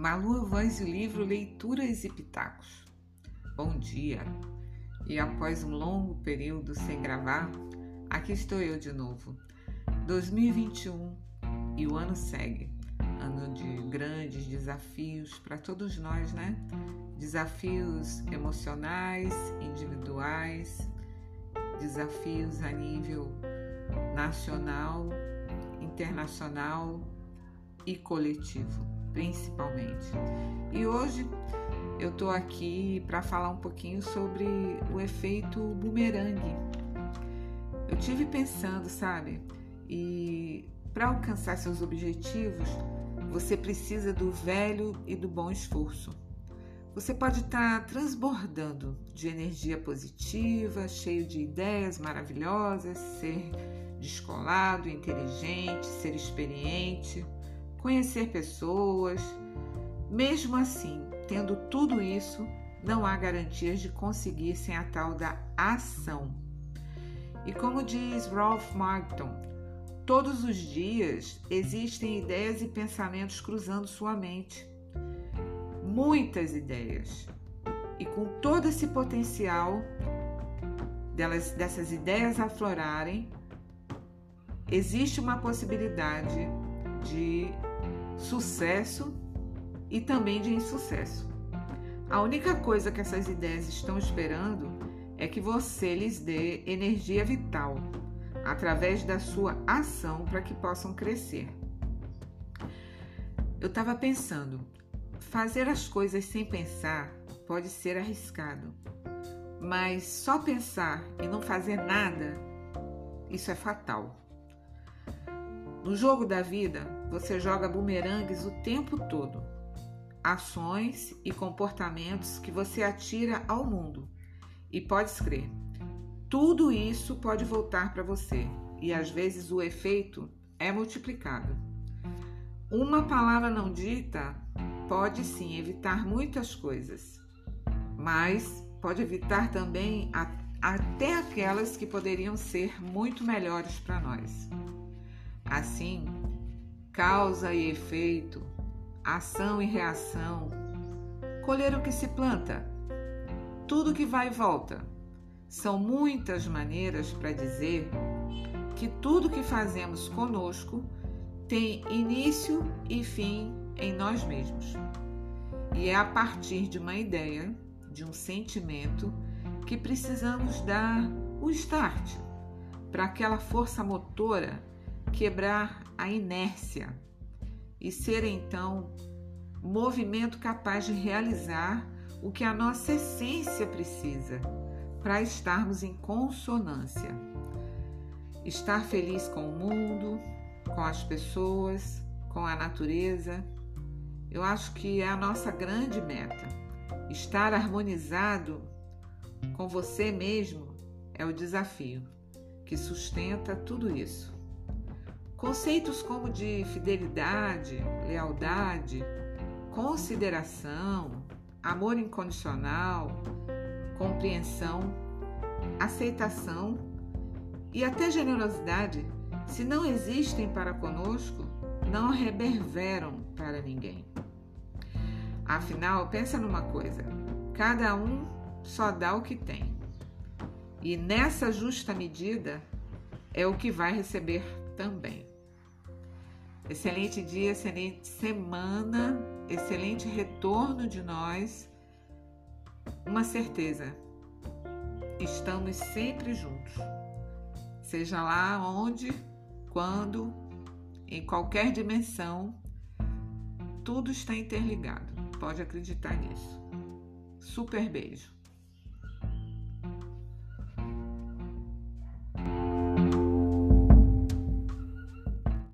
Malu Voz e livro Leituras e Pitacos. Bom dia! E após um longo período sem gravar, aqui estou eu de novo. 2021 e o ano segue. Ano de grandes desafios para todos nós, né? Desafios emocionais, individuais, desafios a nível nacional, internacional e coletivo, principalmente. E hoje eu tô aqui para falar um pouquinho sobre o efeito bumerangue. Eu tive pensando, sabe? E para alcançar seus objetivos, você precisa do velho e do bom esforço. Você pode estar tá transbordando de energia positiva, cheio de ideias maravilhosas, ser descolado, inteligente, ser experiente, conhecer pessoas. Mesmo assim, tendo tudo isso, não há garantias de conseguir sem a tal da ação. E como diz Ralph Martin, todos os dias existem ideias e pensamentos cruzando sua mente. Muitas ideias. E com todo esse potencial delas, dessas ideias aflorarem, existe uma possibilidade de sucesso e também de insucesso. A única coisa que essas ideias estão esperando é que você lhes dê energia vital através da sua ação para que possam crescer. Eu estava pensando, fazer as coisas sem pensar pode ser arriscado, mas só pensar e não fazer nada, isso é fatal. No jogo da vida, você joga bumerangues o tempo todo. Ações e comportamentos que você atira ao mundo. E pode crer, tudo isso pode voltar para você e às vezes o efeito é multiplicado. Uma palavra não dita pode sim evitar muitas coisas, mas pode evitar também a, até aquelas que poderiam ser muito melhores para nós. Assim, causa e efeito, ação e reação, colher o que se planta, tudo que vai e volta. São muitas maneiras para dizer que tudo que fazemos conosco tem início e fim em nós mesmos. E é a partir de uma ideia, de um sentimento, que precisamos dar o start para aquela força motora quebrar a inércia e ser então movimento capaz de realizar o que a nossa essência precisa para estarmos em consonância. Estar feliz com o mundo, com as pessoas, com a natureza. Eu acho que é a nossa grande meta. Estar harmonizado com você mesmo é o desafio que sustenta tudo isso. Conceitos como de fidelidade, lealdade, consideração, amor incondicional, compreensão, aceitação e até generosidade, se não existem para conosco, não reverberam para ninguém. Afinal, pensa numa coisa: cada um só dá o que tem. E nessa justa medida é o que vai receber também. Excelente dia, excelente semana, excelente retorno de nós. Uma certeza, estamos sempre juntos. Seja lá onde, quando, em qualquer dimensão, tudo está interligado. Pode acreditar nisso. Super beijo.